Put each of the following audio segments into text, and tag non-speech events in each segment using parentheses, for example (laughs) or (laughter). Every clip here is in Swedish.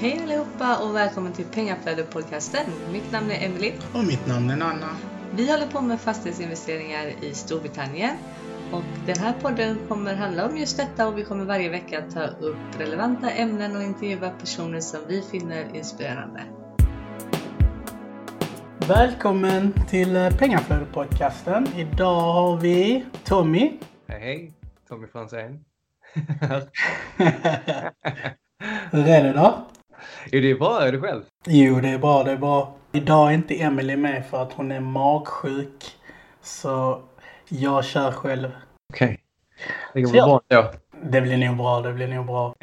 Hej allihopa och välkommen till Pengaflödet-podcasten. Mitt namn är Emily. Och mitt namn är Nanna. Vi håller på med fastighetsinvesteringar i Storbritannien. Och den här podden kommer handla om just detta och vi kommer varje vecka ta upp relevanta ämnen och intervjua personer som vi finner inspirerande. Välkommen till eh, Pengaflödet-podcasten. Idag har vi Tommy. Hej hej! Tommy Franzén. Hur är det då? Jo, det är bra. Är du själv? Jo, det är bra, det är bra. Idag är inte Emily med för att hon är magsjuk. Så jag kör själv. Okej. Det går Så jag- bra då. Det blir nog bra, det blir nog bra. (laughs)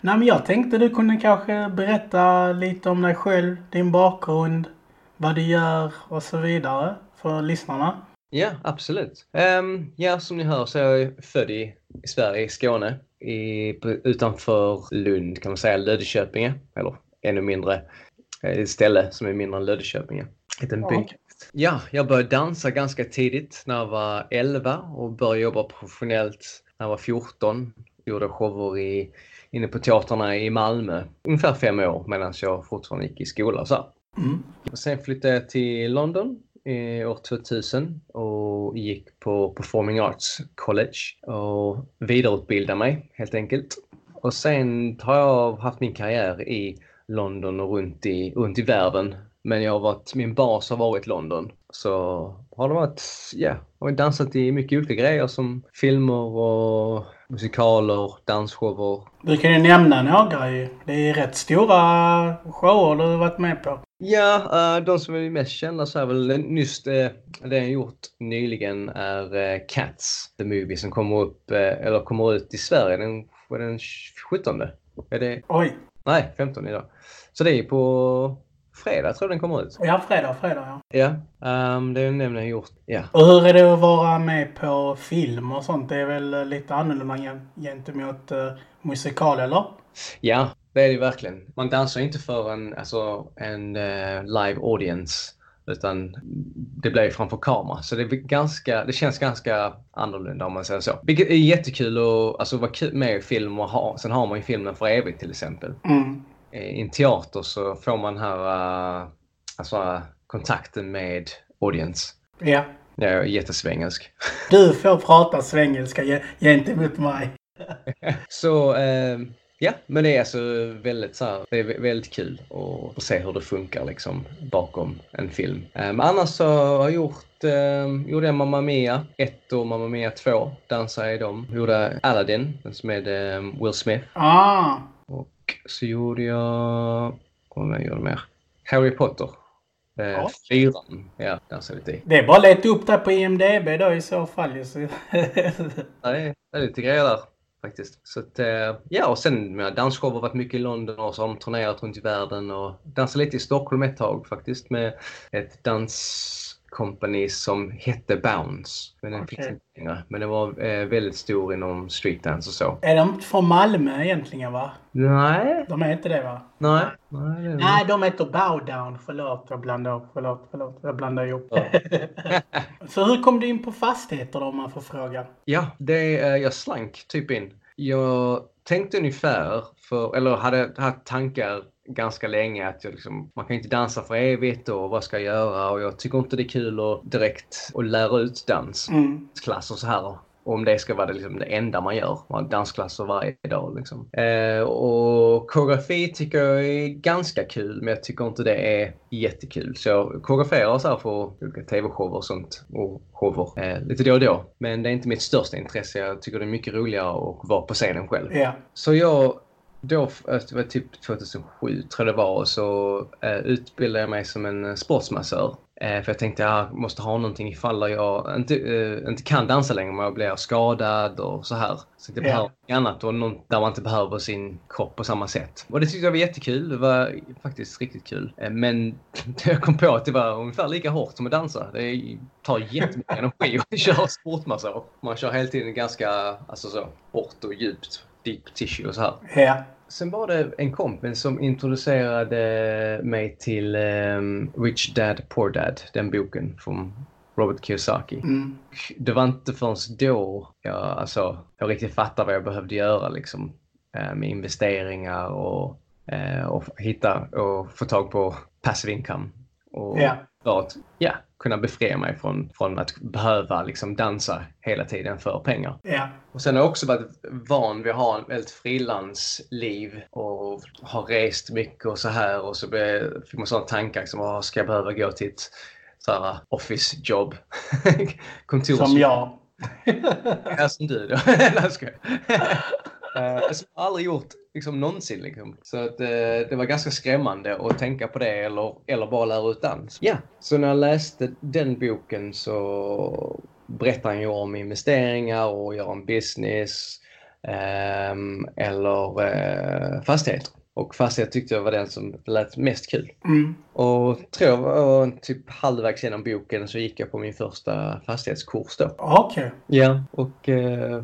Nej men jag tänkte du kunde kanske berätta lite om dig själv, din bakgrund, vad du gör och så vidare för lyssnarna. Ja, absolut. Ehm, ja, som ni hör så är jag född i, i Sverige, i Skåne. I, utanför Lund kan man säga, Löddeköpinge. Eller ännu mindre. eh, Ett ställe som är mindre än Löddeköpinge. Liten by. Ja, jag började dansa ganska tidigt när jag var 11 och började jobba professionellt när jag var 14. Gjorde shower i, inne på teatrarna i Malmö ungefär fem år medan jag fortfarande gick i skola. och Så. här. Mm. Sen flyttade jag till London Eh, år 2000 och gick på Performing Arts College och vidareutbildade mig helt enkelt. Och sen har jag haft min karriär i London och runt i, runt i världen. Men jag har varit, min bas har varit London. Så har det varit, ja, jag har dansat i mycket olika grejer som filmer och musikaler, dansshower. Du kan ju nämna några ju. Det är rätt stora shower du har varit med på. Ja, eh, de som är mest kända så är väl just eh, det jag gjort nyligen är eh, Cats, the movie som kommer upp, eller kommer ut i Sverige den, det den 17. Är det, Oj. nej, 15 idag. Så det är på fredag tror jag den kommer ut. Ja, fredag, fredag ja. Ja, um, det är nämligen gjort. Ja. Och hur är det att vara med på film och sånt? Det är väl lite annorlunda gen- gentemot uh, musikal, eller? ja, det är det verkligen. Man dansar inte för en, alltså, en eh, live audience. Utan det blir framför kamera. Så det, är ganska, det känns ganska annorlunda om man säger så. Vilket är jättekul att alltså, vara kul med i film och ha. Sen har man ju filmen för evigt till exempel. Mm. Eh, I en teater så får man här uh, alltså, uh, kontakten med audience. Ja. Jag är jättesvengelsk. Du får prata svengelska ge- gentemot mig. (laughs) Så eh, ja, men det är alltså väldigt så här, det är vä- väldigt kul att, se hur det funkar liksom bakom en film. Men annars så har jag gjort, eh, gjorde jag Mamma Mia 1 och Mamma Mia 2, dansade i dem. Gjorde Aladdin, är eh, Will Smith. Ah. Och så gjorde jag, vad jag gjorde mer? Harry Potter. Eh, Ja. Fyran, ja, dansade lite i. Det är bara att leta upp det på IMDB då i så fall. så- Ja, det är lite grejer där faktiskt. Så att, eh, ja, och sen med dansshower har varit mycket i London och så har de turnerat runt i världen och dansat lite i Stockholm ett tag faktiskt med ett dans danskompani som hette Bounce. Men den finns Okej. inte längre. Men det var eh, väldigt stor inom streetdance och så. är de inte från Malmö egentligen va? Nej, De är inte det va? nej. nej, det är Nej, de heter Bowdown. Förlåt, jag blandar upp. Förlåt, förlåt. Jag blandar ihop. Ja. (laughs) så hur kom du in på fastigheter då om man får fråga? Ja, det, eh, jag slank typ in. Jag tänkte ungefär, för, eller hade haft tankar ganska länge att jag liksom, man kan inte dansa för evigt och vad ska jag göra? Och jag tycker inte det är kul att direkt att lära ut dans. Mm. Och så här. Och om det ska vara det, liksom, det enda man gör. Man har dansklasser varje dag. Liksom. Eh, och koreografi tycker jag är ganska kul men jag tycker inte det är jättekul. Så jag koreograferar så här för olika tv-shower och sånt. Och shower eh, lite då och då. Men det är inte mitt största intresse. Jag tycker det är mycket roligare att vara på scenen själv. Ja. Så jag, då, eh, det var typ 2007 tror jag det var, och så eh, utbildade jag mig som en eh, sportsmassör. Eh, för jag tänkte jag måste ha någonting ifall jag inte, eh, inte kan dansa längre om jag blir skadad och så här. Så jag Ja. behöver något annat och något där man inte behöver sin kropp på samma sätt. Och det tyckte jag var jättekul. Det var faktiskt riktigt kul. Eh, men (laughs) jag kom på att det var ungefär lika hårt som att dansa. Det tar jättemycket energi (laughs) att köra sportmassage. Man kör hela tiden ganska alltså så, hårt och djupt. Deep tissue och så här. Ja. Sen var det en kompis som introducerade mig till ehm, Rich Dad Poor Dad, den boken från Robert Kiyosaki. Mm. Det var inte förrän då jag, alltså, jag riktigt fattade vad jag behövde göra. Liksom. eh, med investeringar och, eh, och hitta och få tag på passive income. Och Ja. att ja, kunna befria mig från, från att behöva liksom dansa hela tiden för pengar. Ja. Och sen har jag också varit van vid att ha ett väldigt frilansliv och har rest mycket och så här och så fick man sådana tankar som att ska jag behöva gå till ett så office jobb? (laughs) Kontors... Som jag. (laughs) Ja, som du då. (laughs) Skojar. Eh, Som jag aldrig gjort liksom, någonsin. Liksom. Så att, eh, det var ganska skrämmande att tänka på det eller, eller bara lära ut dans. Ja, så när jag läste den boken så berättar han ju om investeringar och göra en business ehm, eller eh, fastigheter. Och fastighet tyckte jag var den som lät mest kul. Mm. Och tror jag var typ halvvägs genom boken så gick jag på min första fastighetskurs då. Okej. Ja, och eh,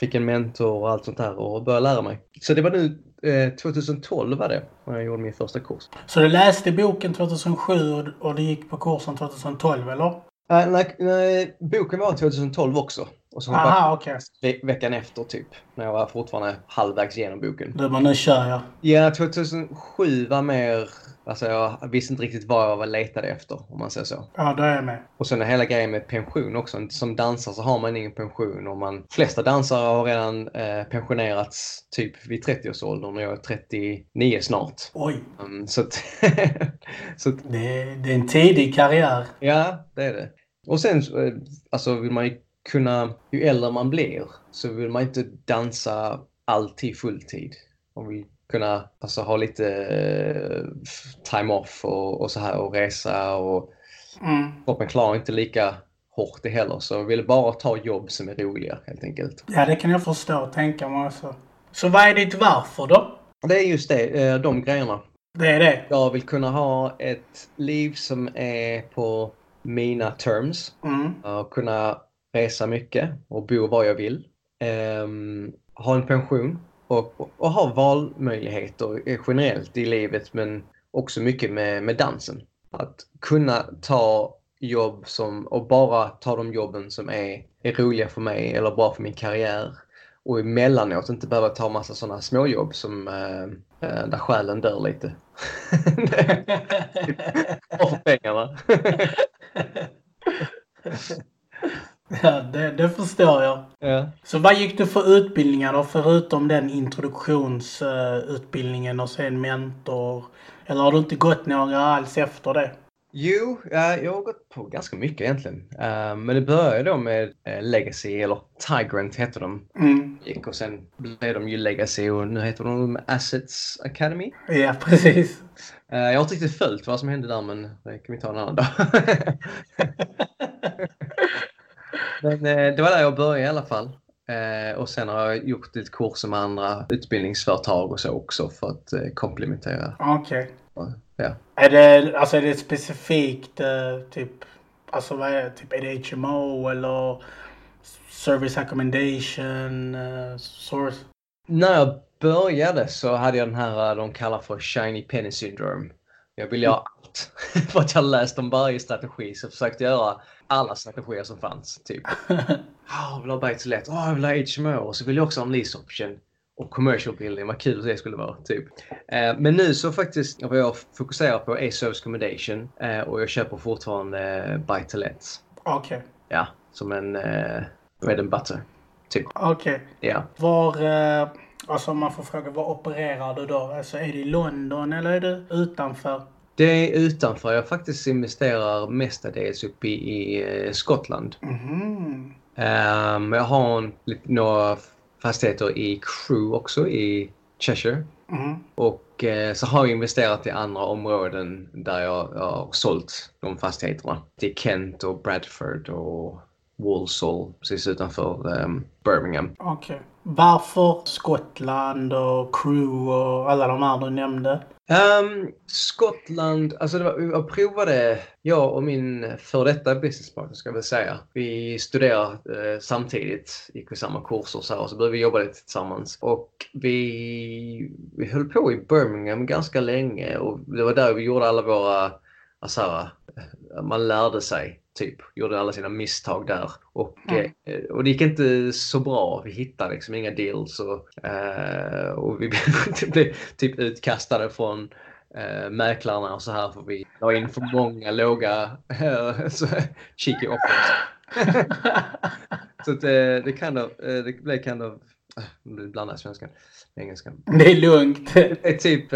fick en mentor och allt sånt där och började lära mig. Så det var nu eh, 2012 var det, när jag gjorde min första kurs. Så du läste boken 2007 och, du gick på kursen 2012 eller? Äh, nej, nej, boken var 2012 också. Och så Aha, jag ve- veckan efter typ, när jag var fortfarande halvvägs genom boken. Du bara, nu kör jag. Ja, 2007 var mer, alltså jag visste inte riktigt vad jag var letade efter om man säger så. Ja, då är jag med. Och sen är hela grejen med pension också. Som dansare så har man ingen pension och man, flesta dansare har redan eh, pensionerats typ vid 30-årsåldern och jag är 39 snart. Oj. Um, så att, (laughs) så att, Det, är- det är en tidig karriär. ja, det är det. Och sen eh, alltså vill man ju kunna, ju äldre man blir så vill man inte dansa alltid fulltid. Man vill kunna alltså, ha lite eh, time off och, och så här och resa och Mm. kroppen klarar inte lika hårt det heller. Så jag ville bara ta jobb som är roliga helt enkelt. Ja, det kan jag förstå och tänka mig också. Så vad är ditt varför då? Det är just det, eh, de grejerna. Det är det? Jag vill kunna ha ett liv som är på mina terms. Mm. Och kunna resa mycket och bo var jag vill. Ehm, ha en pension och, och, och ha valmöjligheter generellt i livet men också mycket med, med dansen. Att kunna ta jobb som, och bara ta de jobben som är, är roliga för mig eller bra för min karriär. Och emellanåt inte behöva ta massa sådana småjobb som eh, eh, där själen dör lite. Bra (laughs) för pengarna. (laughs) Ja, det, det förstår jag. ja. Så vad gick du för utbildningar då, förutom den introduktionsutbildningen och sen mentor? Eller har du inte gått några alls efter det? Jo, jag har gått på ganska mycket egentligen. Eh, men det började då med eh, Legacy, eller Tigrant hette de. Mm. Och sen blev de ju Legacy och nu heter de Assets Academy. Ja, precis. Eh, jag har inte riktigt följt vad som hände där men det kan vi ta en annan dag. (laughs) men eh, det var där jag började i alla fall. Eh, och sen har jag gjort lite kurser med andra utbildningsföretag och så också för att eh, komplementera. Okej. Ja. Är det, alltså är det specifikt eh, typ, alltså vad är det, typ är det HMO eller service accommodation, eh, source? När jag började så hade jag den här eh, de kallar för shiny penny syndrome. Jag ville göra allt. (laughs) för att jag läst om varje strategi så försökte jag göra alla strategier som fanns. Typ. (laughs) Jag vill ha buy to let. Jag vill ha HMO. Och så vill jag också ha en lease option. Och commercial building. Vad kul det skulle vara. Typ. Eh, men nu så faktiskt vad jag fokuserar på är service accommodation. Eh, och jag köper fortfarande eh, buy to let. Okej. Ja, som en eh, bread and butter. Typ. Okej. Ja. Var, eh, alltså om man får fråga, var opererar du då? Alltså är det i London eller är det utanför? Det är utanför. Jag faktiskt investerar mestadels uppe i, eh, Skottland. Mhm. Ehm, jag har en, några fastigheter i Crewe också i Cheshire. Mhm. Och eh, så har jag investerat i andra områden där jag, jag har sålt de fastigheterna. Till Kent och Bradford och Walsall precis utanför ehm, Birmingham. Okej. Varför Skottland och Crew och alla de här du nämnde? Ehm, Skottland, alltså det var, jag provade, jag och min för detta businesspartner ska jag väl säga. Vi studerade eh, samtidigt, gick vi samma kurser och så här, och så började vi jobba lite tillsammans. Och vi, vi höll på i Birmingham ganska länge och det var där vi gjorde alla våra alltså, här, man lärde sig typ, gjorde alla sina misstag där. Och, Mm. eh, och det gick inte så bra. Vi hittade liksom inga deals och, eh, och vi (laughs) blev typ utkastade från eh, mäklarna och så här för vi la in för många låga eh, (laughs) så, cheeky offers. (laughs) så att, eh, det, kind of, eh, det blev kind of, eh, nu blandar jag svenskan med engelskan. Det är lugnt. Det är typ...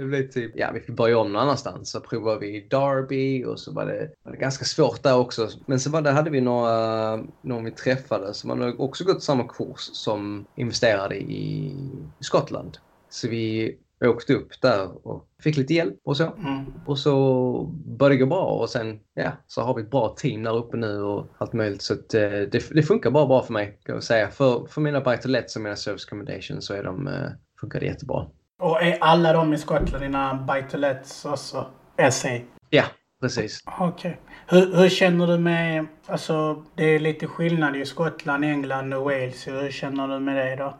det blev typ, ja vi fick börja om någon annanstans. Så provade vi Derby och så var det, var det ganska svårt där också. Men så var det, hade vi några, någon vi träffade som hade också gått samma kurs som investerade i Skottland. Så vi åkte upp där och fick lite hjälp och så. Mm. Och så började det gå bra och sen ja, så har vi ett bra team där uppe nu och allt möjligt. Så att, eh, det, det funkar bara bra för mig kan jag säga. För, för mina buy to let och mina service accommodation så är de, eh, funkar det jättebra. Och är alla de i Skottland dina buy-to-lets också SA? Ja, precis. Okej. Hur, hur känner du med, alltså det är lite skillnad i Skottland, England och Wales. Hur känner du med det då?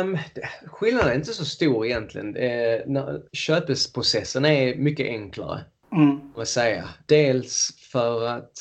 Um, skillnaden är inte så stor egentligen. Uh, köpesprocessen är mycket enklare. Mm. Vad säga. Dels för att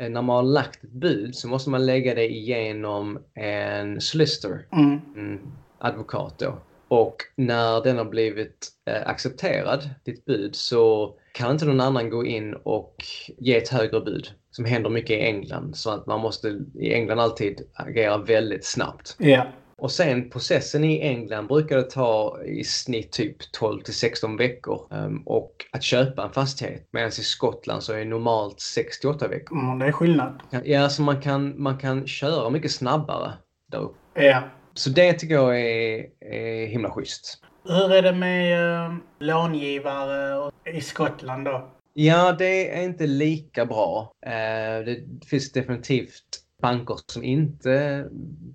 eh, när man har lagt ett bud så måste man lägga det igenom en solicitor, Mm. en advokat då. Och när den har blivit eh, accepterad, ditt bud, så kan inte någon annan gå in och ge ett högre bud. Som händer mycket i England. Så att man måste i England alltid agera väldigt snabbt. Ja. Och sen processen i England brukar det ta i snitt typ 12 till 16 veckor. Um, och att köpa en fastighet. Medan i Skottland så är det normalt 68 veckor. Mm, det är skillnad. Ja, så man kan, man kan köra mycket snabbare där uppe. Ja. Så det tycker jag är, är himla schysst. Hur är det med eh, långivare i Skottland då? Ja, det är inte lika bra. Eh, det finns definitivt banker som inte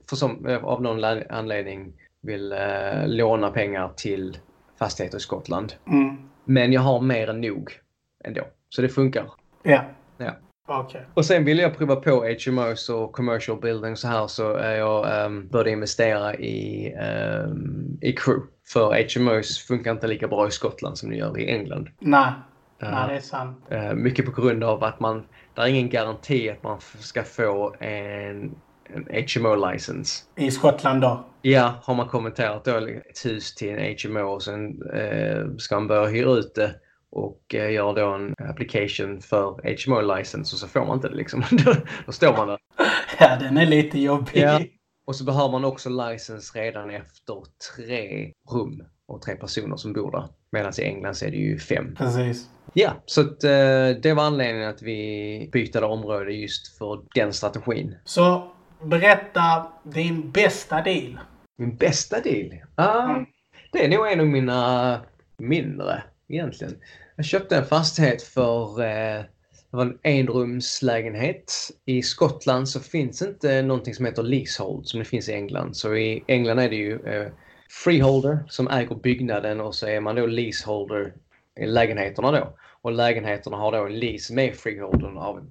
för som, eh, av någon anledning vill eh, låna pengar till fastigheter i Skottland. Mm. Men jag har mer än nog ändå. Så det funkar. Ja. Ja. Okej. Och sen vill jag prova på HMOs och commercial buildings så här så är jag um, började investera i, ehm, i crew. För HMOs funkar inte lika bra i Skottland som det gör i England. Nej. Nej, det är sant. eh, mycket på grund av att man, det är ingen garanti att man ska få en, en HMO-license. I Skottland då? Ja, har man kommenterat då ett hus till en HMO och sen eh, ska man börja hyra ut det och eh, göra då en application för HMO-license och så får man inte det liksom. (laughs) då, då står man där. (laughs) Ja, den är lite jobbig. Ja. Och så behöver man också license redan efter tre rum och tre personer som bor där. Medan i England så är det ju fem. Precis. Ja, så att, eh, det var anledningen att vi bytte område just för den strategin. Så berätta din bästa deal. Min bästa deal? Ah. Det är nog en av mina mindre egentligen. Jag köpte en fastighet för eh, det var en enrumslägenhet. I Skottland så finns inte någonting som heter leasehold som det finns i England. Så i England är det ju eh, freeholder som äger byggnaden och så är man då leaseholder i lägenheterna då. Och lägenheterna har då en lease med freeholden av ett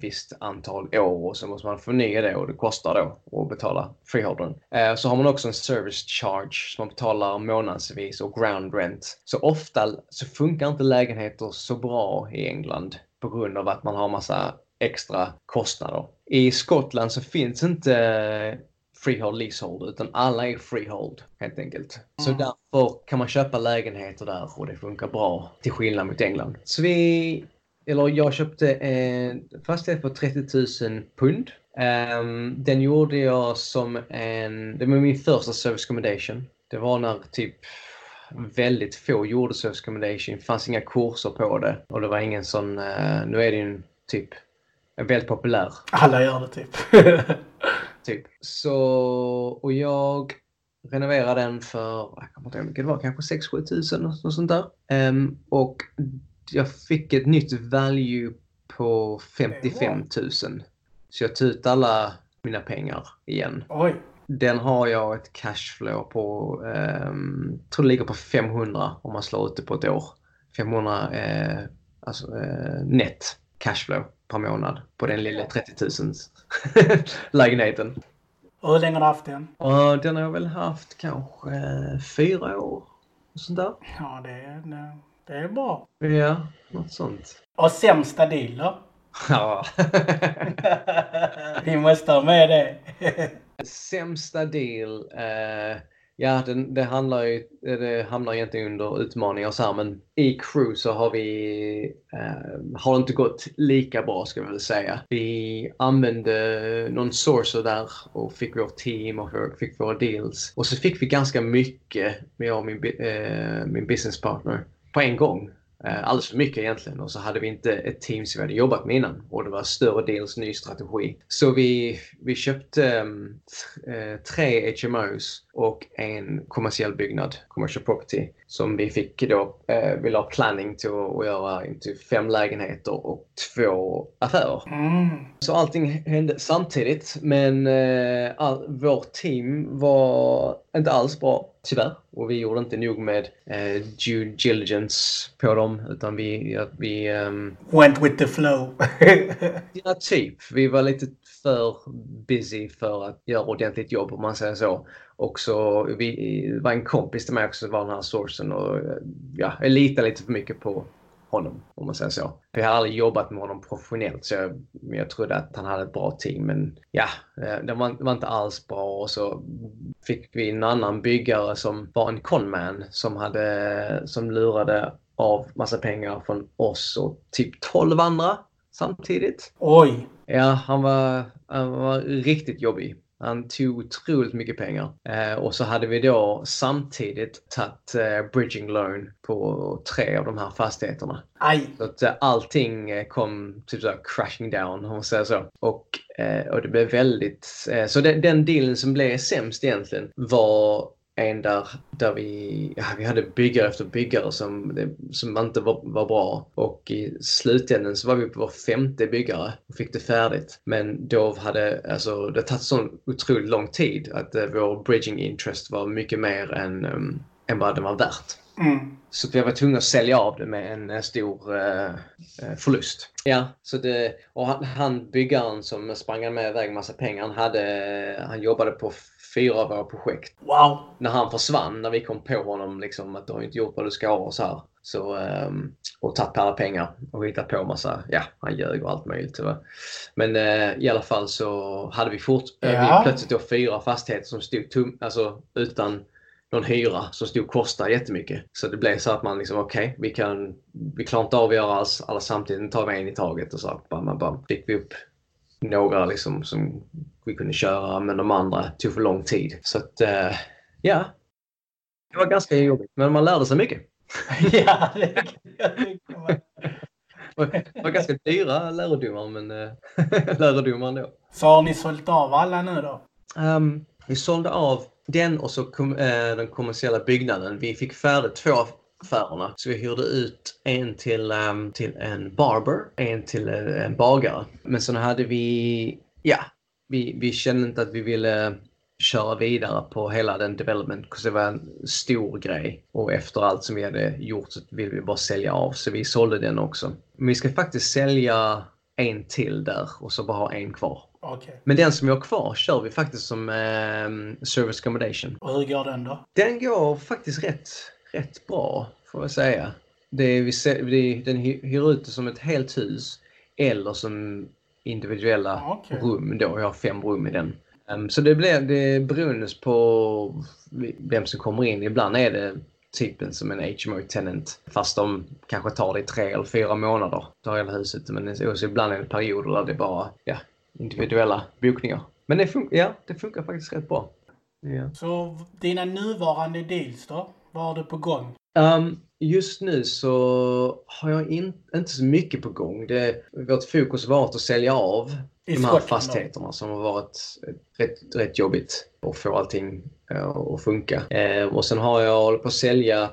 visst antal år och så måste man förnya det och det kostar då att betala freeholden. Så har man också en service charge som man betalar månadsvis och ground rent. Så ofta så funkar inte lägenheter så bra i England på grund av att man har massa extra kostnader. I Skottland så finns inte freehold leasehold utan alla är freehold helt enkelt. Så Mm. därför kan man köpa lägenheter där och det funkar bra till skillnad mot England. Så vi, eller jag köpte en fastighet för 30 000 pund. Ehm, den gjorde jag som en, det var min första service accommodation. Det var när typ väldigt få gjorde service accommodation. Det fanns inga kurser på det och det var ingen sån, eh, nu är det ju en typ väldigt populär Alla gör det typ. (laughs) Typ. Så, och jag renoverade den för, jag kommer inte ihåg mycket det var, kanske 6-7 tusen något sånt där. Ehm, och jag fick ett nytt value på 55 000. Så jag tog ut alla mina pengar igen. Oj. Den har jag ett cashflow på, um, tror det ligger på 500 om man slår ut det på ett år. 500 eh, alltså, eh, net cashflow per månad på den lilla 30 000 (laughs) lägenheten. Och hur länge har du haft den? Och den har jag väl haft kanske fyra år. och Sånt där. Ja, det är, det, Det är bra. Ja, något sånt. Och sämsta deal då? (laughs) Ja. (laughs) Vi måste ha med det. Sämsta deal. Eh, ja, det, det, handlar ju, det hamnar egentligen under utmaningar och så här, men i crew så har vi, eh, har det inte gått lika bra ska vi väl säga. Vi använde någon sourcer där och fick vårt team och fick våra deals. Och så fick vi ganska mycket, jag och min, eh, min business partner, på en gång. Eh, alldeles för mycket egentligen. Och så hade vi inte ett team som vi hade jobbat med innan. Och det var större dels ny strategi. Så vi, vi köpte um, tre HMOs och en kommersiell byggnad, commercial property, som vi fick då, eh, vi la planning till att göra till fem lägenheter och två affärer. Mm. Så allting hände samtidigt men eh, all, vårt team var inte alls bra, tyvärr. Och vi gjorde inte nog med eh, due diligence på dem utan vi... Vi um... Went with the flow. (laughs) ja, typ. Vi var lite för busy för att göra ordentligt jobb om man säger så. Och så vi, var en kompis till mig också var den här sourcen och ja, jag litade lite för mycket på honom om man säger så. Vi har aldrig jobbat med honom professionellt så jag, jag trodde att han hade ett bra team men ja, eh, det var, var inte alls bra och så fick vi en annan byggare som var en conman som, hade, som lurade av massa pengar från oss och typ 12 andra samtidigt. Oj! Ja, han var, han var riktigt jobbig. Han tog otroligt mycket pengar. Eh, och så hade vi då samtidigt tagit eh, bridging loan på tre av de här fastigheterna. Aj. Så att eh, allting eh, kom typ så crashing down om man säger så. Och, eh, och det blev väldigt... Eh, så den, den dealen som blev sämst egentligen var en där, där vi, ja, vi hade byggare efter byggare som, som inte var, var bra. Och i slutändan så var vi på vår femte byggare och fick det färdigt. Men då hade alltså, det tagit så otroligt lång tid att uh, vår bridging interest var mycket mer än, um, än vad det var värt. Mm. Så vi var tvungna att sälja av det med en stor uh, förlust. Ja, så det, och han, han byggaren som sprang med iväg massa pengar, han, hade, han jobbade på fyra av våra projekt. Wow! När han försvann, när vi kom på honom liksom att du har inte gjort vad du ska och så här. Så, um, och tagit alla pengar och hittat på massa, ja, han ljög och allt möjligt. Va? Men uh, i alla fall så hade vi, fort, ja. uh, vi plötsligt då fyra fastigheter som stod tom, alltså utan någon hyra som stod och kostade jättemycket. Så det blev så att man liksom, okej, okay, vi kan, vi klarar inte av att göra alls, alla samtidigt, nu tar vi en i taget och så bam, bam, bam. Fick vi upp några liksom som vi kunde köra men de andra tog för lång tid. Så att uh, ja, det var ganska jobbigt men man lärde sig mycket. (laughs) ja, det, det det var ganska dyra lärodomar men (laughs) uh, lärodomar ändå. Så har ni sålt av alla nu då? Um, vi sålde av den och så kom, uh, den kommersiella byggnaden. Vi fick färdigt två affärerna. Så vi hyrde ut en till, um, till en barber, en till uh, en bagare. Men sen hade vi, ja, vi, vi kände inte att vi ville köra vidare på hela den development, för det var en stor grej. Och efter allt som vi hade gjort så ville vi bara sälja av, så vi sålde den också. Men vi ska faktiskt sälja en till där och så bara ha en kvar. Okay. Men den som vi har kvar kör vi faktiskt som eh, service accommodation. Och hur går den då? Den går faktiskt rätt, rätt bra, får jag säga. Det är, vi, den hyr ut det som ett helt hus eller som individuella okay. rum då. Jag har fem rum i den. Um, så det blir det beroende på vem som kommer in. Ibland är det typen som en HMO-tenant fast de kanske tar det i tre eller fyra månader, tar hela huset. Men också ibland är det perioder där det är bara ja, individuella bokningar. Men det, fun ja, det funkar faktiskt rätt bra. Ja. Så dina nuvarande deals då? Vad har du på gång? Um, just nu så har jag in, inte så mycket på gång. Det, vårt fokus har varit att sälja av I de här fastigheterna som har varit rätt, rätt jobbigt att få allting uh, att funka. Uh, och sen har jag hållit på att sälja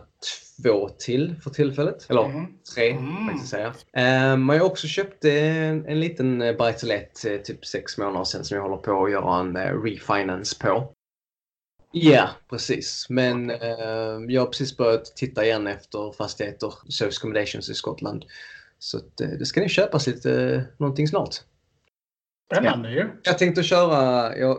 två till för tillfället. Eller mm. tre, mm. faktiskt säga. Um, jag har också köpt en, en liten buy eh, typ sex månader sedan som jag håller på att göra en refinance på. Ja, precis. Men eh, jag har precis börjat titta igen efter fastigheter, service accommodations i Skottland. Så att, eh, det ska nog köpas lite eh, någonting snart. Spännande ju. Ja. Jag tänkte köra, jag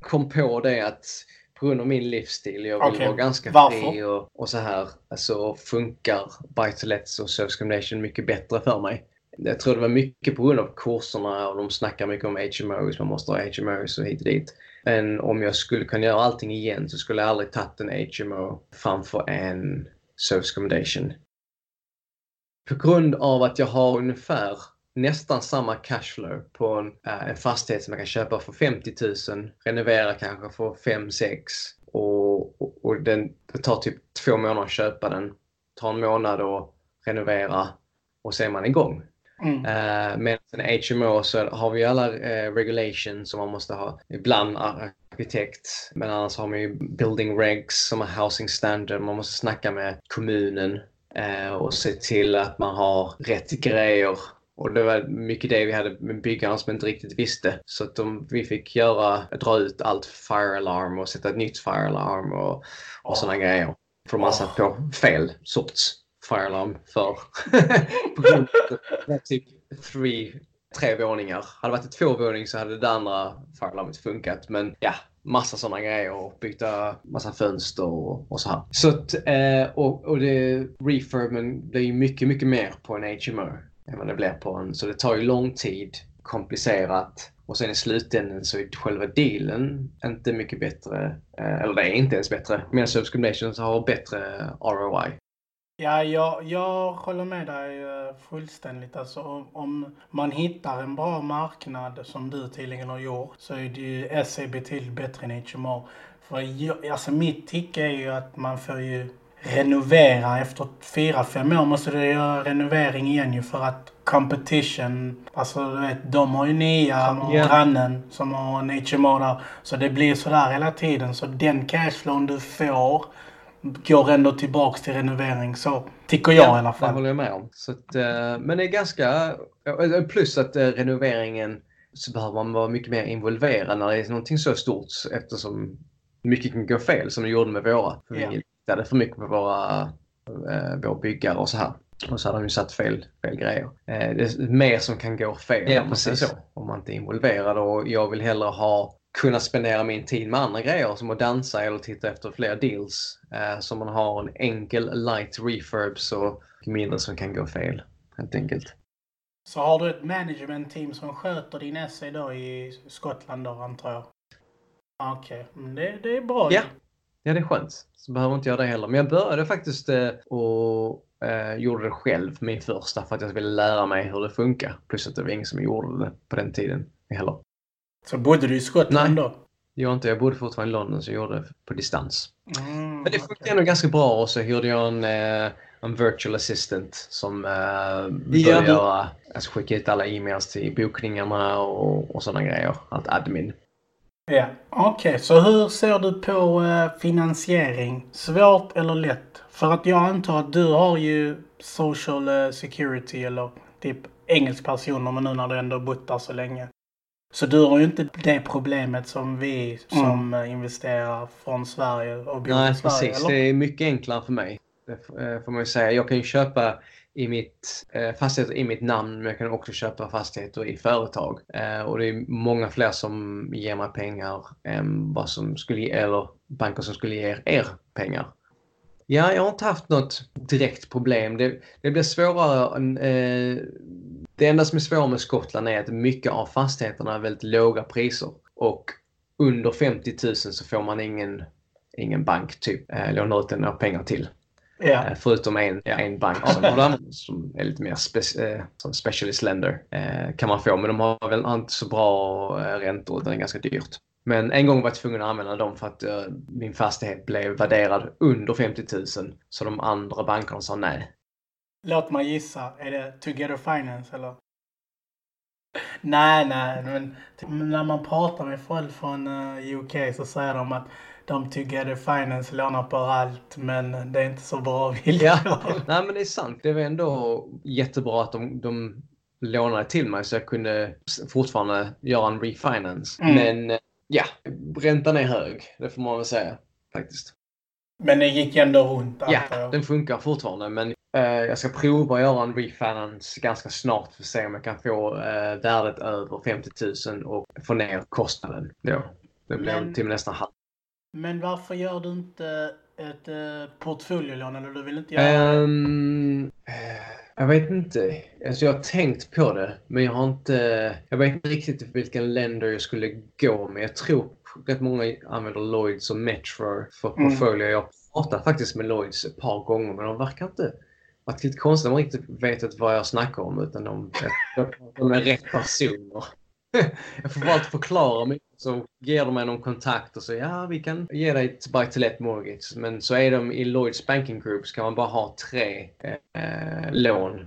kom på det att på grund av min livsstil. Jag vill Okej, vara ganska varför? fri och, och så här. Så funkar buy to lets och service accommodation mycket bättre för mig. Jag tror det var mycket på grund av kurserna och de snackar mycket om HMOs. Man måste ha HMOs och hit och dit. Men om jag skulle kunna göra allting igen så skulle jag aldrig tagit en HMO framför en service accommodation. På grund av att jag har ungefär nästan samma cashflow på en, äh, en fastighet som jag kan köpa för 50 000, renovera kanske för 5-6 och, och, och den, det tar typ två månader att köpa den. Tar en månad att renovera och sen är man igång. Mm. Uh, med en HMO så har vi alla uh, regulations som man måste ha. Ibland arkitekt, men annars har man ju building regs som är housing standard. Man måste snacka med kommunen uh, och se till att man har rätt grejer. Och det var mycket det vi hade med byggaren som inte riktigt visste. Så att de, vi fick göra, dra ut allt fire alarm och sätta ett nytt fire alarm och, och sådana grejer. För man satt på fel sorts fire alarm för. (laughs) på grund av att det typ three, tre våningar. Hade det varit ett våning så hade det andra fire alarmet funkat. Men ja, massa sådana grejer och byta massa fönster och, och så här. Så att, eh, och, och det, refurben blir ju mycket, mycket mer på en HMO än vad det blir på en. Så det tar ju lång tid, komplicerat. Och sen i slutändan så är själva dealen inte mycket bättre. Eh, eller det är inte ens bättre. Medan Subscriptions har bättre ROI. Ja, jag, jag håller med dig eh, fullständigt. Alltså, om, om man hittar en bra marknad som du tydligen har gjort så är det ju SE betydligt bättre än HMO. För jag, alltså mitt tick är ju att man får ju renovera efter fyra, fem år måste du göra renovering igen ju för att competition, alltså du vet, de har ju nya och Ja. grannen som har en HMO där. Så det blir sådär hela tiden. Så den cashflown du får går ändå tillbaks till renovering. Så tycker jag i alla Det fall. håller jag med om. Så att, eh, men det är ganska... eh, Plus att eh, renoveringen så behöver man vara mycket mer involverad när det är någonting så stort eftersom mycket kan gå fel som det gjorde med våra. För Ja. Vi liktade för mycket på våra, våra byggare och så här. Och så hade de ju satt fel, fel grejer. Det är mer som kan gå fel Ja, om man säger precis. så. Om man inte är involverad och jag vill hellre ha kunna spendera min tid med andra grejer som att dansa eller titta efter fler deals. Eh, så man har en enkel light refurb så mindre som kan gå fel helt enkelt. Så har du ett management team som sköter din SE då i Skottland då antar jag? Okej, men det, det är bra. Ja. Ja, det är skönt. Så behöver inte jag det heller. Men jag började faktiskt eh, och eh, gjorde det själv, min första, för att jag ville lära mig hur det funkar. Plus att det var ingen som gjorde det på den tiden heller. Så bodde du i Skottland Nej. då? Jag inte, jag bodde fortfarande i London så jag gjorde det på distans. Mm, Men det funkar okej. ändå ganska bra och så hyrde jag en, eh, en virtual assistant som eh, Ja, började göra, alltså skicka ut alla e-mails till bokningarna och, och sådana grejer. Allt admin. Ja, okej. Så hur ser du på eh, finansiering? Svårt eller lätt? För att jag antar att du har ju social eh, security eller typ engelsk personnummer nu när du ändå bott där så länge. Så du har ju inte det problemet som vi som eh, investerar från Sverige och bor Nej, i Sverige, precis. eller? Det är mycket enklare för mig. Det f- eh, får man ju säga. Jag kan ju köpa i mitt, eh, fastigheter i mitt namn, men jag kan också köpa fastigheter i företag. Eh, och det är många fler som ger mig pengar än vad som skulle ge, eller banker som skulle ge er pengar. Ja, jag har inte haft något direkt problem. Det, det blir svårare. Eh, det enda som är svårare med Skottland är att mycket av fastigheterna är väldigt låga priser. Och under 50 000 så får man ingen, ingen bank typ eh, låna ut några pengar till. Eh, förutom en, en bank som, har som är lite mer spe, eh, som specialist lender eh, kan man få. Men de har väl inte så bra räntor utan det är ganska dyrt. Men en gång var jag tvungen att använda dem för att min fastighet blev värderad under 50 000. Så de andra bankerna sa nej. Låt mig gissa. Är det Together Finance eller? Nej, nej, men typ, när man pratar med folk från eh, UK så säger de att de Together Finance lånar på allt, men det är inte så bra villkor. Ja, (laughs) nej men det är sant. Det var ändå jättebra att de, de lånade till mig så jag kunde fortfarande göra en refinance. Mm. Men eh, ja, räntan är hög. Det får man väl säga faktiskt. Men det gick ändå runt, Ja, den funkar fortfarande men jag ska prova att göra en refinance ganska snart för att se om jag kan få eh, värdet över 50 000 och få ner kostnaden. Ja, det blir Men- till nästan halv. Men varför gör du inte ett uh, portföljelån eller du vill inte göra? Um, jag vet inte. Alltså jag har tänkt på det, men jag har inte... Jag vet inte riktigt vilken länder jag skulle gå med. Jag tror rätt många använder Lloyds och Metro för Mm. portföljer. Jag har pratat faktiskt med Lloyds ett par gånger, men de verkar inte vara lite konstigt. De riktigt vet vad jag snackar om, utan de, de är rätt personer. (laughs) Jag får bara inte förklara mig. Så ger de mig någon kontakt och säger ja, vi kan ge dig ett buy to let mortgage. Men så är de i Lloyds Banking Group så kan man bara ha tre eh, lån.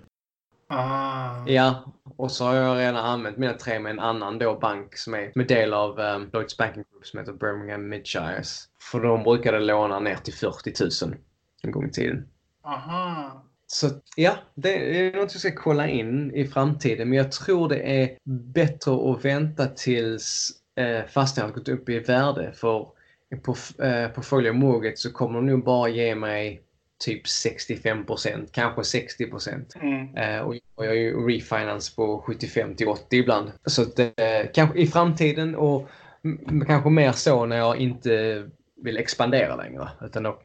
Ah. Ja, och så har jag redan använt mina tre med en annan då bank som är med del av um, Lloyds Banking Group som heter Birmingham Midshires. För de brukade låna ner till 40 000 en gång i tiden. Aha. Så ja, det är något jag ska kolla in i framtiden. Men jag tror det är bättre att vänta tills eh, fastigheten har gått upp i värde. För på eh, portfolio mortgage så kommer de nog bara ge mig typ 65% kanske 60 Mm. eh, Och jag har ju refinance på 75 till 80 ibland. Så att, eh, kanske i framtiden och kanske mer så när jag inte vill expandera längre. Utan då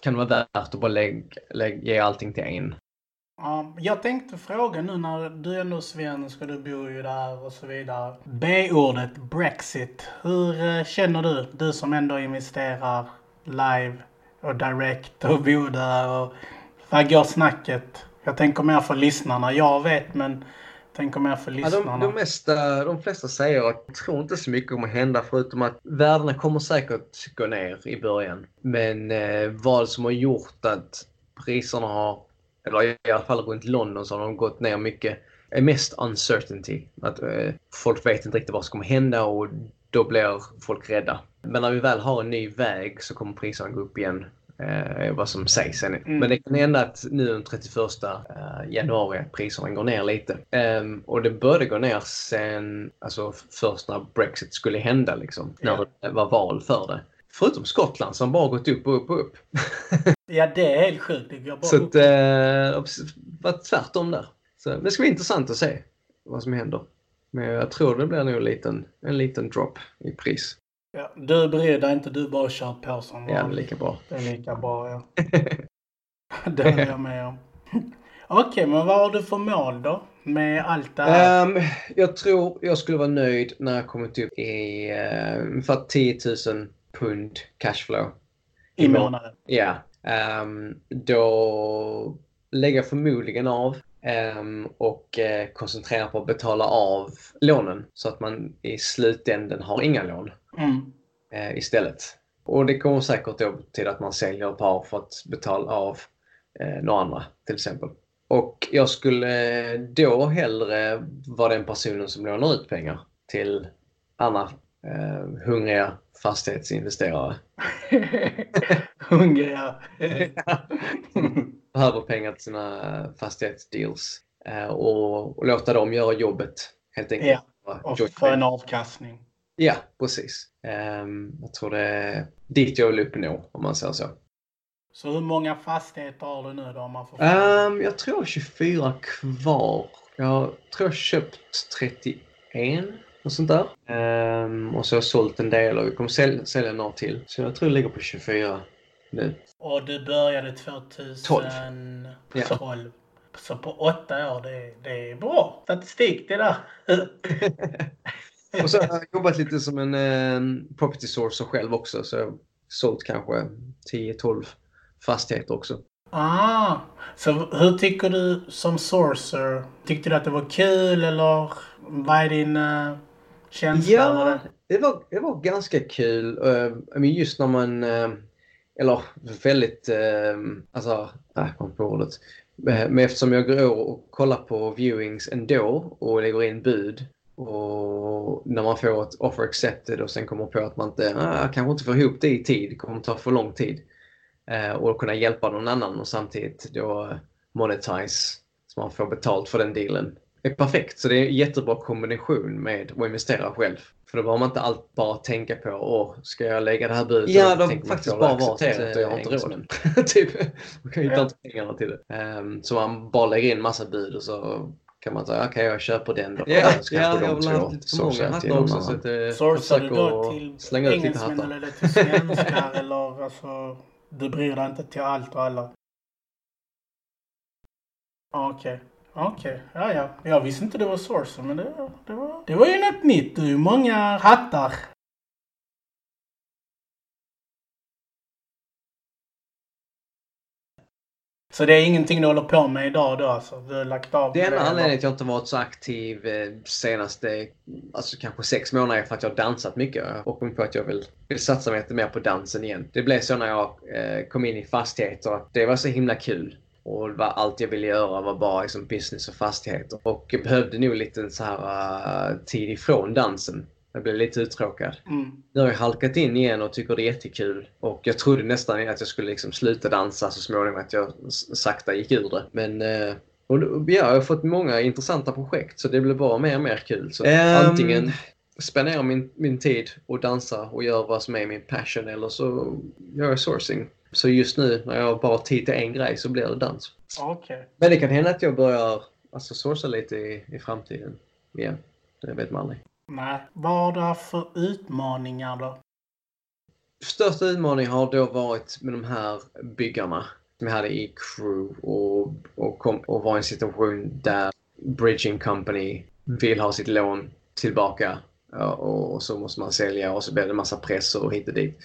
kan det vara värt att bara lägga, lägga, ge allting till en. Ja, jag tänkte fråga nu när du är ändå svensk och du bor ju där och så vidare. B-ordet Brexit. Hur eh, känner du? Du som ändå investerar live och direkt och bor där och vad går snacket? Jag tänker mer för lyssnarna. Jag vet men tänker mer för Ja, lyssnarna. de, de, mesta, de flesta säger att jag tror inte så mycket kommer hända förutom att värdena kommer säkert gå ner i början. Men eh, vad som har gjort att priserna har, eller i alla fall runt London så har de gått ner mycket, är mest uncertainty. Att eh, folk vet inte riktigt vad som kommer hända och då blir folk rädda. Men när vi väl har en ny väg så kommer priserna gå upp igen. Eh, vad som sägs. Mm. Men det kan hända att nu den 31 eh, januari att priserna går ner lite. Ehm, och det började gå ner sen, alltså först när Brexit skulle hända liksom. När det var val för det. Förutom Skottland som bara gått upp och upp och upp. (laughs) Ja det är helt sjukt. Det går bara Så upp. att, eh, varit tvärtom där. Så, det ska bli intressant att se vad som händer. Men jag tror det blir nog en liten, en liten drop i pris. Ja, du bryr dig inte. Du bara kör på som Ja, det är vanligt. lika bra. Det är lika bra ja. (laughs) det håller jag med om. (laughs) Okej, men vad har du för mål då? Med allt det här? Ehm, jag tror jag skulle vara nöjd när jag kommit upp i uh, ungefär 10 000 pund cashflow. I månaden? Ja. Ehm, då lägger jag förmodligen av ehm, och eh, koncentrerar på att betala av lånen så att man i slutänden har inga lån Mm. eh, istället. Och det kommer säkert då till att man säljer ett par för att betala av eh, några andra till exempel. Och jag skulle eh, då hellre vara den personen som lånar ut pengar till andra eh, hungriga fastighetsinvesterare. (laughs) Hungriga. (laughs) Behöver pengar till sina fastighetsdeals. Eh, och, och låta dem göra jobbet helt enkelt. Ja, och få en avkastning. Ja, precis. Ehm, jag tror det är dit jag vill uppnå om man säger så. Så hur många fastigheter har du nu då om man får? Um, jag tror jag har 24 kvar. Jag tror jag köpt 31 och sånt där. Ehm, och så har jag sålt en del och vi kommer sälja, sälja några till. Så jag tror jag ligger på 24 nu. Och du började 2012. Ja. Så på åtta år, det, det är bra statistik det där. (laughs) (laughs) och så har jag jobbat lite som en um, property sourcer själv också. Så jag har sålt kanske 10-12 fastigheter också. Ah, så hur tycker du som sourcer? Tyckte du att det var kul eller vad är din uh, känsla? Ja, det var, det var ganska kul. Uh, just när man... Uh, eller väldigt... Uh, alltså, nej, kom på ordet. Eh, Men eftersom jag går och kollar på viewings ändå och lägger in bud och när man får ett offer accepted och sen kommer på att man inte, ah, kanske inte får ihop det i tid, det kommer ta för lång tid. Eh, och kunna hjälpa någon annan och samtidigt då monetize så man får betalt för den dealen. Det är perfekt, så det är en jättebra kombination med att investera själv. För då behöver man inte allt bara tänka på, åh, ska jag lägga det här budet? Ja, har man, faktiskt "Får jag bara accepterat och jag har eh, inte råd. engelsmän. (laughs) typ. Man kan hitta Ja. inte pengarna till det. Ehm, så man bara lägger in massa bud och så kan man säga, okej okay, jag köper den då. Ja, ja jag har haft lite för många hattar också. Så att, eh, Sourcar du då till slänga ut lite hattar? eller till svenskar (laughs) eller alltså, du bryr dig inte till allt och alla? Okej. Okay. Okej, okay. ja ja. Jag visste inte det var Sourcer men det, det, var, det var ju något nytt. Du, många hattar. Så det är ingenting du håller på med idag då alltså? Du har lagt av det? enda anledningen till att jag inte varit så aktiv eh, senaste, alltså kanske sex månader är för att jag har dansat mycket och kommit på att jag vill, vill satsa mig lite mer på dansen igen. Det blev så när jag eh, kom in i fastigheter att det var så himla kul. Och var allt jag ville göra var bara liksom business och fastigheter. Och jag behövde nog lite så här uh, tid ifrån dansen. Jag blev lite uttråkad. Mm. Nu har jag halkat in igen och tycker det är jättekul. Och jag trodde nästan att jag skulle liksom sluta dansa så småningom, att jag sakta gick ur det. Men uh, och, ja, jag har fått många intressanta projekt så det blir bara mer och mer kul. Så um... antingen spendera min, min tid och dansa och göra vad som är min passion eller så gör jag sourcing. Så just nu när jag bara har tid till en grej så blir det dans. Okay. Men det kan hända att jag börjar alltså, sourca lite i, i framtiden igen. Det vet man aldrig. Nej. Vad har du haft för utmaningar då? Största utmaningen har då varit med de här byggarna som jag hade i crew och, och, kom, och var i en situation där Bridging Company vill ha sitt lån tillbaka och, och så måste man sälja och så blir det en massa press och hit och dit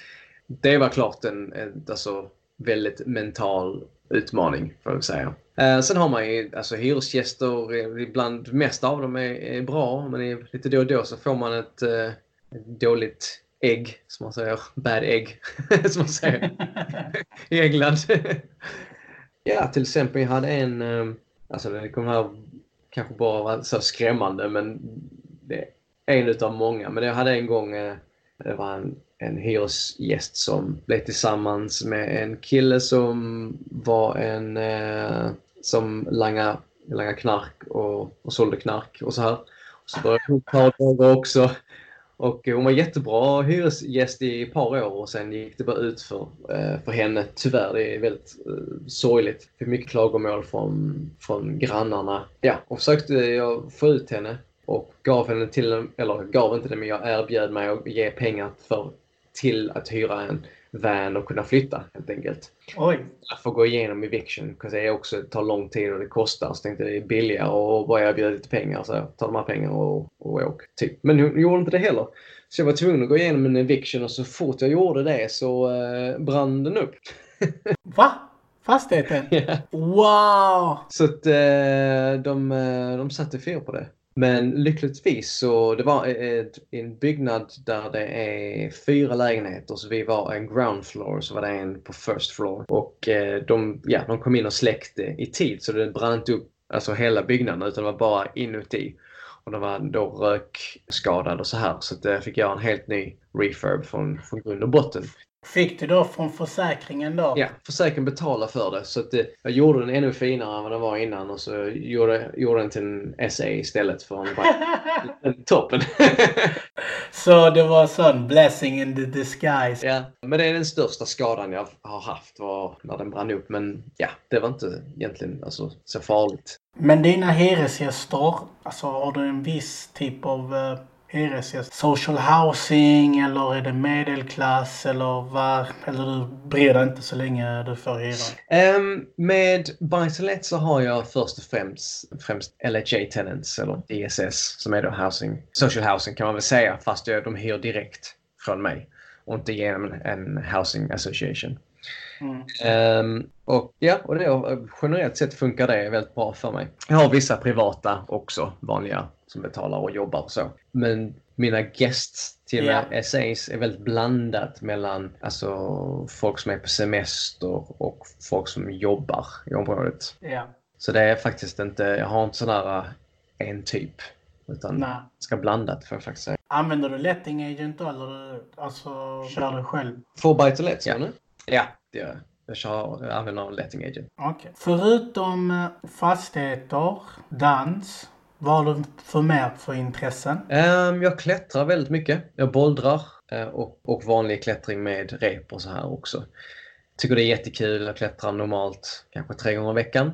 det var klart en, en alltså, väldigt mental utmaning får jag säga. Eh, sen har man ju alltså, hyresgäster, ibland, mest av dem är, är bra men lite då och då så får man ett, eh, dåligt ägg, som man säger. Bad egg, (laughs) som man säger i England. (laughs) ja, till exempel jag hade en, eh, alltså det kommer här kanske bara vara så skrämmande men det är en utav många. Men jag hade en gång, eh, det var en en hyresgäst som blev tillsammans med en kille som var en eh, som langade, langade knark och, och sålde knark och så här. Och så började hon ta också. Och hon var jättebra hyresgäst i ett par år och sen gick det bara ut för, eh, för henne. Tyvärr, det är väldigt eh, sorgligt. Fick mycket klagomål från, från grannarna. Ja, och försökte jag få ut henne och gav henne till, eller gav inte det, men jag erbjöd mig att ge pengar för till att hyra en van och kunna flytta helt enkelt. Oj. Jag får gå igenom eviction, för det också tar lång tid och det kostar. Så tänkte det är billigare och bara erbjuda lite pengar. Så ta de här pengarna och, och åk. Typ. Men hon gjorde inte det heller. Så jag var tvungen att gå igenom en eviction och så fort jag gjorde det så eh, brann den upp. (laughs) Va? Fastigheten? Yeah. Wow! Så att eh, de, eh, de satte fyr på det. Men lyckligtvis så det var e-, ett, en byggnad där det är fyra lägenheter så vi var en ground floor så var det en på first floor. Och e, de, ja, de kom in och släckte i tid så det brann inte upp alltså hela byggnaden utan det var bara inuti. Och den var då rökskadad och så här så att eh, jag fick göra en helt ny refurb från, från grund och botten. Fick du då från försäkringen då? Ja, försäkringen betalade för det. Så att det, jag gjorde den ännu finare än vad den var innan och så gjorde, gjorde den till en SA istället för en (laughs) toppen. (laughs) så det var sån blessing in the disguise? Ja, men det är den största skadan jag har haft var när den brann upp. Men ja, det var inte egentligen alltså, så farligt. Men dina hyresgäster, alltså har du en viss typ av uh hyresgäst social housing eller är det medelklass eller vad? Eller du bryr dig inte så länge du får hyra? Um, med buy så har jag först och främst, främst LHA tenants eller ESS som är då housing, social housing kan man väl säga fast de hyr direkt från mig och inte genom en housing association. Mm. Um, och ja, och det, generellt sett funkar det väldigt bra för mig. Jag har vissa privata också, vanliga som betalar och jobbar och så. Men mina guests till yeah. essays är väldigt blandat mellan alltså, folk som är på semester och folk som jobbar i området. Yeah. Så det är faktiskt inte, jag har inte sån där eh, en typ. Utan Nej. ska blandat får jag faktiskt säga. Använder du letting agent då eller alltså kör du själv? För buy to let, ja. ja, det gör jag. Jag, kör, jag använder letting agent. Okay. Förutom eh, fastigheter, dans, vad har du för mer för intressen? Um, jag klättrar väldigt mycket. Jag bollrar uh, och, och vanlig klättring med rep och så här också. tycker det är jättekul att klättra normalt kanske tre gånger i veckan.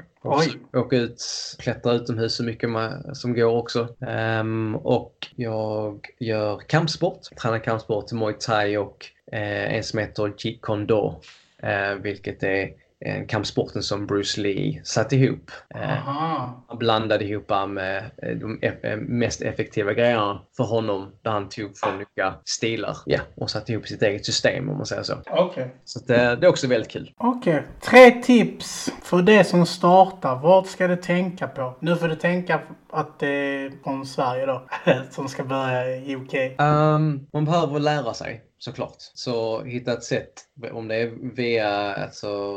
Åka ut, klättra utomhus så mycket man, som går också. Um, och jag gör kampsport, tränar kampsport, muay thai och eh, en som heter Jeet Kune Do, eh, vilket är kampsporten som Bruce Lee satte ihop. Eh, han blandade ihop med eh, de eh, mest effektiva grejerna för honom där han tog från olika stilar ja, och satte ihop sitt eget system om man säger så. Okay. Så det, det är också väldigt kul. Okej. Okay. Tre tips för det som startar. Vad ska du tänka på? Nu får du tänka att det är från Sverige då (laughs) som ska börja i UK. Um, ehm, man behöver lära sig såklart. Så hitta ett sätt, om det är via alltså,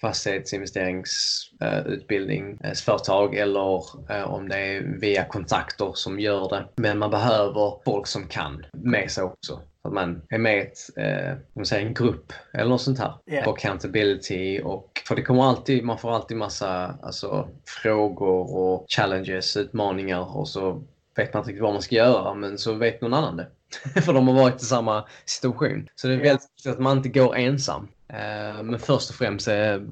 fastighetsinvesteringsutbildningsföretag uh, eller uh, om det är via kontakter som gör det. Men man behöver folk som kan med sig också. Att man är med i ett, eh, säger, en grupp eller något sånt här. Yeah. Accountability och för det kommer alltid, man får alltid massa alltså, frågor och challenges, utmaningar och så vet man inte riktigt vad man ska göra men så vet någon annan det. (laughs) För de har varit i samma situation. Så det är väldigt viktigt att man inte går ensam. Eh, men först och främst är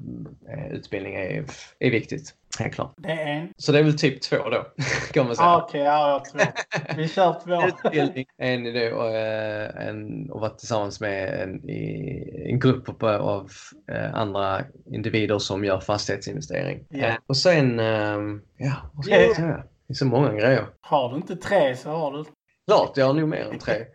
utbildning är, är viktigt. Helt klart. Det är. Så det är väl typ två då, (laughs) kan man säga. Ah, Okej, okay, ja, jag tror. Vi kör två. (laughs) Utbildning, en idé och, eh, en, och varit tillsammans med en, i, en grupp av eh, andra individer som gör fastighetsinvestering. Yeah. Och sen, ja, vad ska jag säga? Det är så många grejer. Har du inte tre så har du Klart, jag har nog mer än tre. (laughs)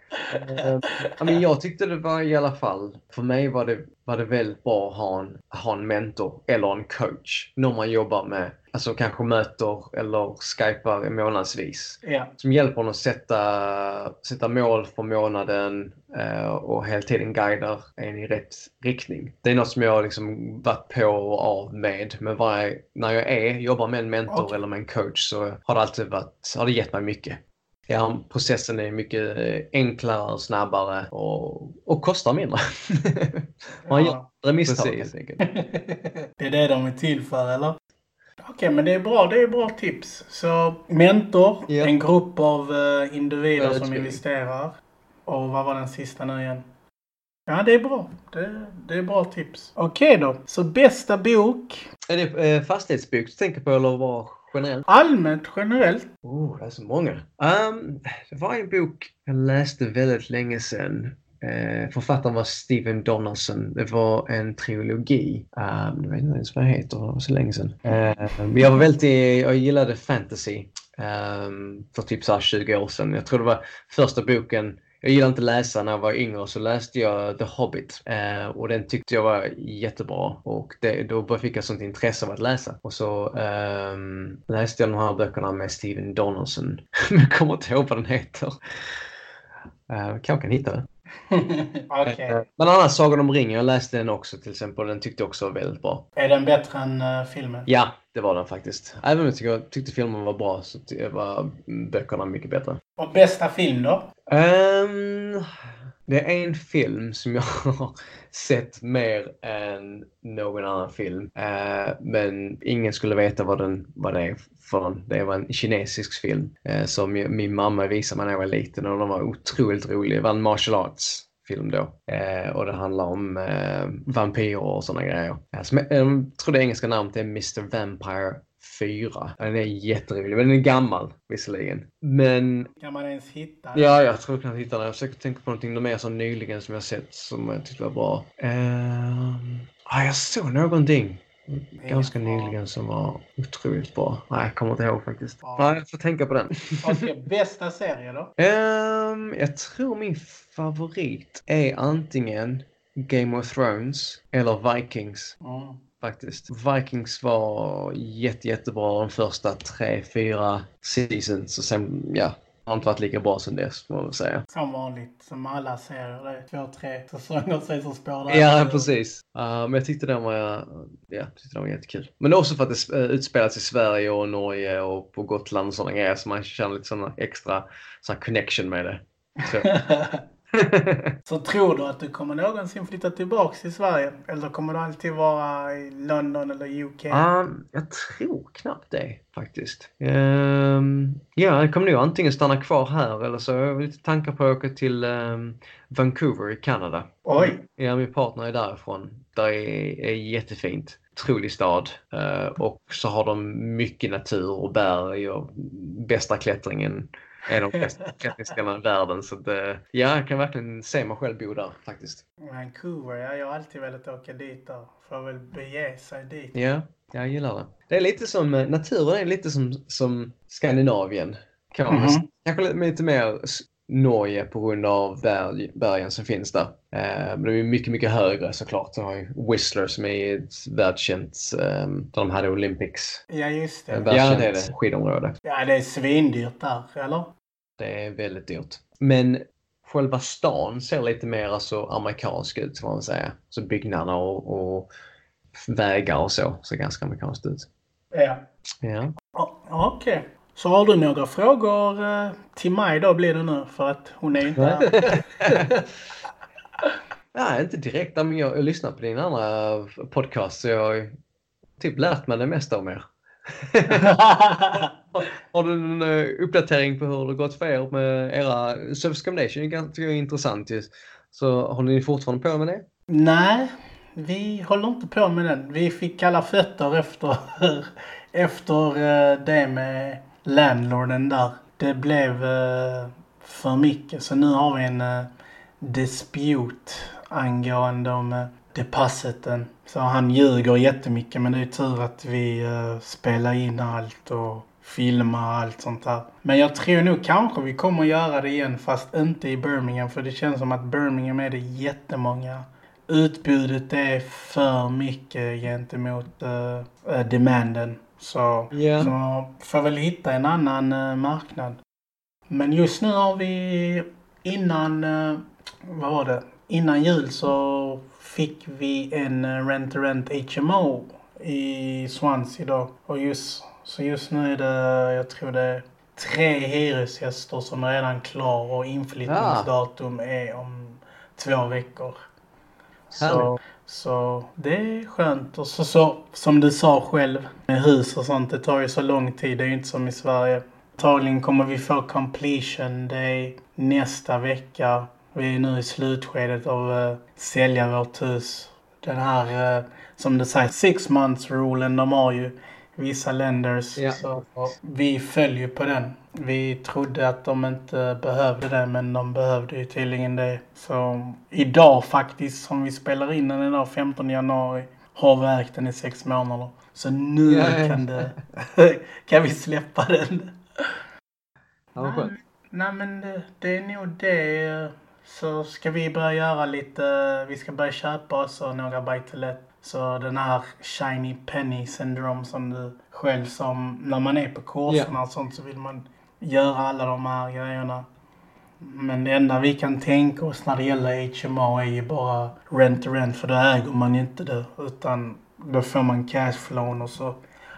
uh, jag tyckte det var i alla fall, för mig var det, var det väldigt bra att ha en, ha en mentor eller en coach. Någon man jobbar med, alltså kanske möter eller skypar månadsvis. Yeah. Som hjälper en att sätta, sätta mål för månaden uh, och hela tiden guidar en i rätt riktning. Det är något som jag liksom varit på och av med. Men varje, när jag är, jobbar med en mentor okay. eller med en coach så har det alltid varit, har det gett mig mycket ja, processen är mycket eh, enklare, snabbare och, och kostar mindre. (laughs) Man gör ja, misstag helt enkelt. (laughs) det är det de är till för, eller? Okej, okay, men det är bra. Det är bra tips. Så mentor, ja. en grupp av uh, individer som investerar. Och vad var den sista nu igen? Ja, det är bra. Det, det är bra tips. Okej okay, då. Så bästa bok? Är det eh, fastighetsbok du tänker på eller vad? Generellt? Allmänt generellt. Oh, det är så många. Um, det var en bok jag läste väldigt länge sedan. Uh, författaren var Stephen Donaldson. Det var en trilogi. Um, jag vet inte ens vad det heter, det var så länge sedan. Uh, jag var väldigt, jag gillade fantasy um, för typ så 20 år sedan. Jag tror det var första boken jag gillade inte läsa när jag var yngre så läste jag The Hobbit eh, och den tyckte jag var jättebra och det, då fick jag sånt intresse av att läsa. Och så eh, läste jag de här böckerna med Steven Donaldson. Men (laughs) jag kommer inte ihåg vad den heter. Eh, kanske kan hitta den. (laughs) okay. Eh, men annars Sagan om ringen, jag läste den också till exempel. Den tyckte jag också var väldigt bra. Är den bättre än uh, filmen? Ja, det var den faktiskt. Även om jag tyckte filmen var bra så var böckerna mycket bättre. Och bästa film då? Um, det är en film som jag (laughs) har sett mer än någon annan film. Eh, men ingen skulle veta vad, den, vad det är för någon. Det var en kinesisk film eh, som min mamma visade mig när jag var liten och den var otroligt rolig. Det var en martial arts film då. Eh, och det handlar om eh, vampyrer och sådana grejer. Alltså, jag tror det engelska namnet är Mr Vampire 4. Den är jätterolig, men den är gammal visserligen. Men... Kan man ens hitta den? Ja, jag tror jag kan hitta den. Jag försöker tänka på någonting mer så nyligen som jag sett som jag tyckte var bra. Uh... Ah, jag såg någonting ganska nyligen som var otroligt bra. Nej, jag kommer inte ihåg faktiskt. Ja. Nej, jag får tänka på den. Okej, bästa serie då? Um, jag tror min favorit är antingen Game of Thrones eller Vikings. Mm faktiskt. Vikings var jätte, jättebra de första tre, fyra seasons och sen, ja, har inte varit lika bra sen dess får man väl säga. Som vanligt, som alla serier. Det är två, tre säsonger sen så spår det. Ja, precis. Uh, men jag tyckte den var, ja, tyckte den var jättekul. Men också för att det utspelas i Sverige och Norge och på Gotland och sådana grejer så man känner lite sådana extra såna connection med det. (laughs) (laughs) Så. Tror du att du kommer någonsin flytta tillbaks till Sverige? Eller kommer du alltid vara i London eller UK? Um, jag tror knappt det faktiskt. Um, ja, jag kommer nog antingen stanna kvar här eller så har jag lite tankar på att åka till um, Vancouver i Kanada. Oj! Ja, min partner är därifrån. Det är, är jättefint. Otrolig stad. Och så har de mycket natur och berg och bästa klättringen en av de bästa klättringsställena i världen. Så det, ja, jag kan verkligen se mig själv bo där faktiskt. Vancouver, ja, jag har alltid velat åka dit där. Får väl bege sig dit. Ja, jag gillar det. Det är lite som, naturen är lite som, som Skandinavien. Kan man, mm -hmm. Kanske lite mer Norge på grund av berg, bergen som finns där. Eh, men de är mycket, mycket högre såklart. De har ju Whistler som är ett världskänt, eh, de hade Olympics. Ja, just det. Ja, det är det. Skidområde. Ja, det är svindyrt där, eller? Det är väldigt dyrt. Men själva stan ser lite mer alltså amerikansk ut, får man säga. Så byggnaderna och, och vägar och så ser ganska amerikanskt ut. Ja. Ja. Okej. Okay. Så har du några frågor eh, till mig då blir det nu för att hon är inte här. (laughs) Nej, inte direkt. Men jag, jag lyssnar på din andra podcast så jag har typ lärt mig det mesta om er. (laughs) har du en eh, uppdatering på hur det gått för er med era Service Combination? Är ganska intressant ju. Så håller ni fortfarande på med det? Nej, vi håller inte på med den. Vi fick kalla fötter efter, (laughs) efter eh, det med landlorden där. Det blev eh, för mycket så nu har vi en eh, dispute angående om eh, uh, depositen. Så han ljuger jättemycket men det är tur att vi eh, spelar in allt och filmar allt sånt här. Men jag tror nog kanske vi kommer göra det igen fast inte i Birmingham för det känns som att Birmingham är det jättemånga utbudet är för mycket gentemot uh, demanden. Så, yeah. så får väl hitta en annan uh, marknad. Men just nu har vi innan, uh, vad var det? Innan jul så fick vi en uh, rent-to-rent HMO i Swansea då. Och just, så just nu är det, jag tror det är tre hyresgäster som är redan klar och inflyttningsdatum är om två veckor. Så, så det är skönt. Och så, så som du sa själv med hus och sånt, det tar ju så lång tid. Det är ju inte som i Sverige. Antagligen kommer vi få completion day nästa vecka. Vi är nu i slutskedet av att uh, sälja vårt hus. Den här, uh, som du säger, six months rulen de har ju vissa länders. Ja. Så, vi följer på den. Vi trodde att de inte behövde det men de behövde ju tydligen det. Så idag faktiskt, som vi spelar in den idag 15 januari, har vi ägt den i sex månader. Så nu ja, kan, det, (laughs) kan vi släppa den. Ja, vad skönt. Nej men det, det är nog det. Så ska vi börja göra lite, vi ska börja köpa oss några buy så den här shiny penny syndrome som du själv som, när man är på kurserna yeah. och sånt så vill man göra alla de här grejerna. Men det enda vi kan tänka oss när det gäller HMO är ju bara rent to rent för då äger man inte det utan då får man cashflow och så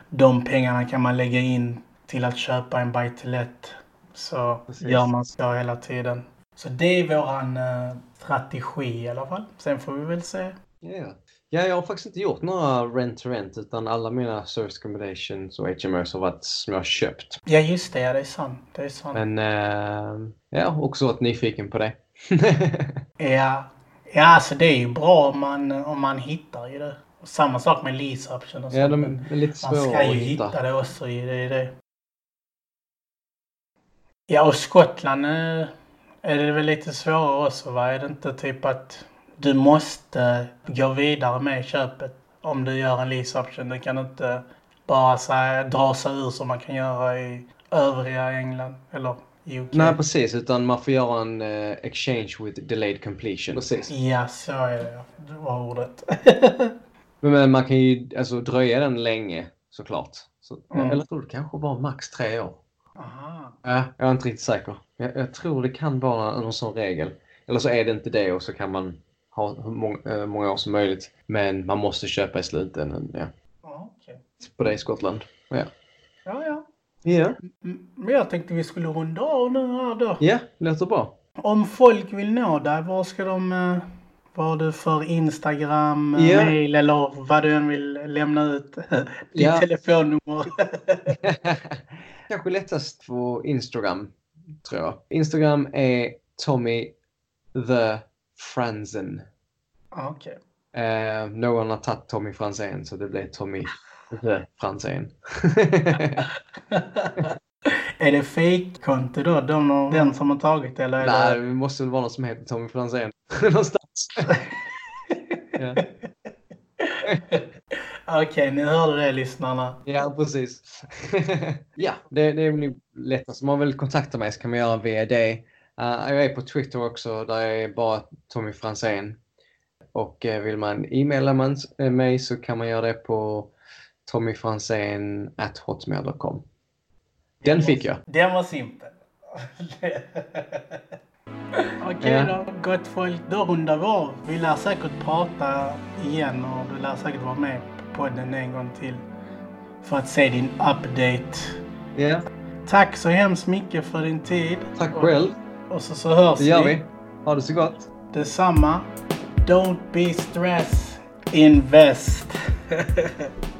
de pengarna kan man lägga in till att köpa en buy to let. Så Precis. gör man så hela tiden. Så det är våran uh, strategi i alla fall. Sen får vi väl se. Yeah. Ja, jag har faktiskt inte gjort några rent-to-rent utan alla mina service accommodations och HMOs har varit som jag har köpt. Ja, just det. Ja, det är sant. Det är sant. Men äh, ja, också varit nyfiken på det. (laughs) ja. ja, alltså det är ju bra om man, om man hittar ju det. Samma sak med lease option och Ja, de är lite svåra Man ska ju hitta. hitta det också. Det är det. Ja, och Skottland är det väl lite svårare också va? Är det inte typ att du måste gå vidare med köpet om du gör en lease option. Du kan inte bara så dra sig ur som man kan göra i övriga England eller UK. Nej precis, utan man får göra en uh, exchange with delayed completion. Precis. Ja, så är det. Det var ordet. (laughs) men man kan ju alltså dröja den länge såklart. Så, mm. Eller tror det kanske var max tre år. Aha. Ja, jag är inte riktigt säker. Jag, jag tror det kan vara någon sån regel. Eller så är det inte det och så kan man ha många, äh, många år som möjligt. Men man måste köpa i slutändan. Ja. Ja, okay. På det i Skottland. Ja. Ja, ja. Ja. Men jag tänkte vi skulle runda av nu här då. Ja, låter bra. Om folk vill nå dig, var ska de... Eh, vad du för Instagram, yeah. mail eller vad du än vill lämna ut? (laughs) Ditt yeah. telefonnummer. (laughs) (laughs) Kanske lättast på Instagram, tror jag. Instagram är Tommy the Franzen. Okej. Okay. Eh, någon har tagit Tommy Franzén så det blev Tommy (laughs) Franzén. (laughs) är det fejkkonto då? De, den som har tagit det? Eller Nej, det... det måste väl vara någon som heter Tommy Franzén (laughs) någonstans. Okej, okay, ni hörde det lyssnarna. Ja, precis. ja, det, det är lättast. Om man vill kontakta mig så kan man göra via det. Uh, jag är på Twitter också, där jag är bara Tommy Franzén. Och uh, vill man e-maila man, uh, mig så kan man göra det på tommyfranzén.hotmail.com. Den fick jag. Den var simpel. Okej okay, ja. då, gott folk. Då rundar vi av. Vi lär säkert prata igen och du lär säkert vara med på podden en gång till. För att se din update. Ja. Yeah. Tack så hemskt mycket för din tid. Tack själv. Och så, så hörs vi. Det gör vi. Ha det så gott. Detsamma. Don't be stressed. Invest. (laughs)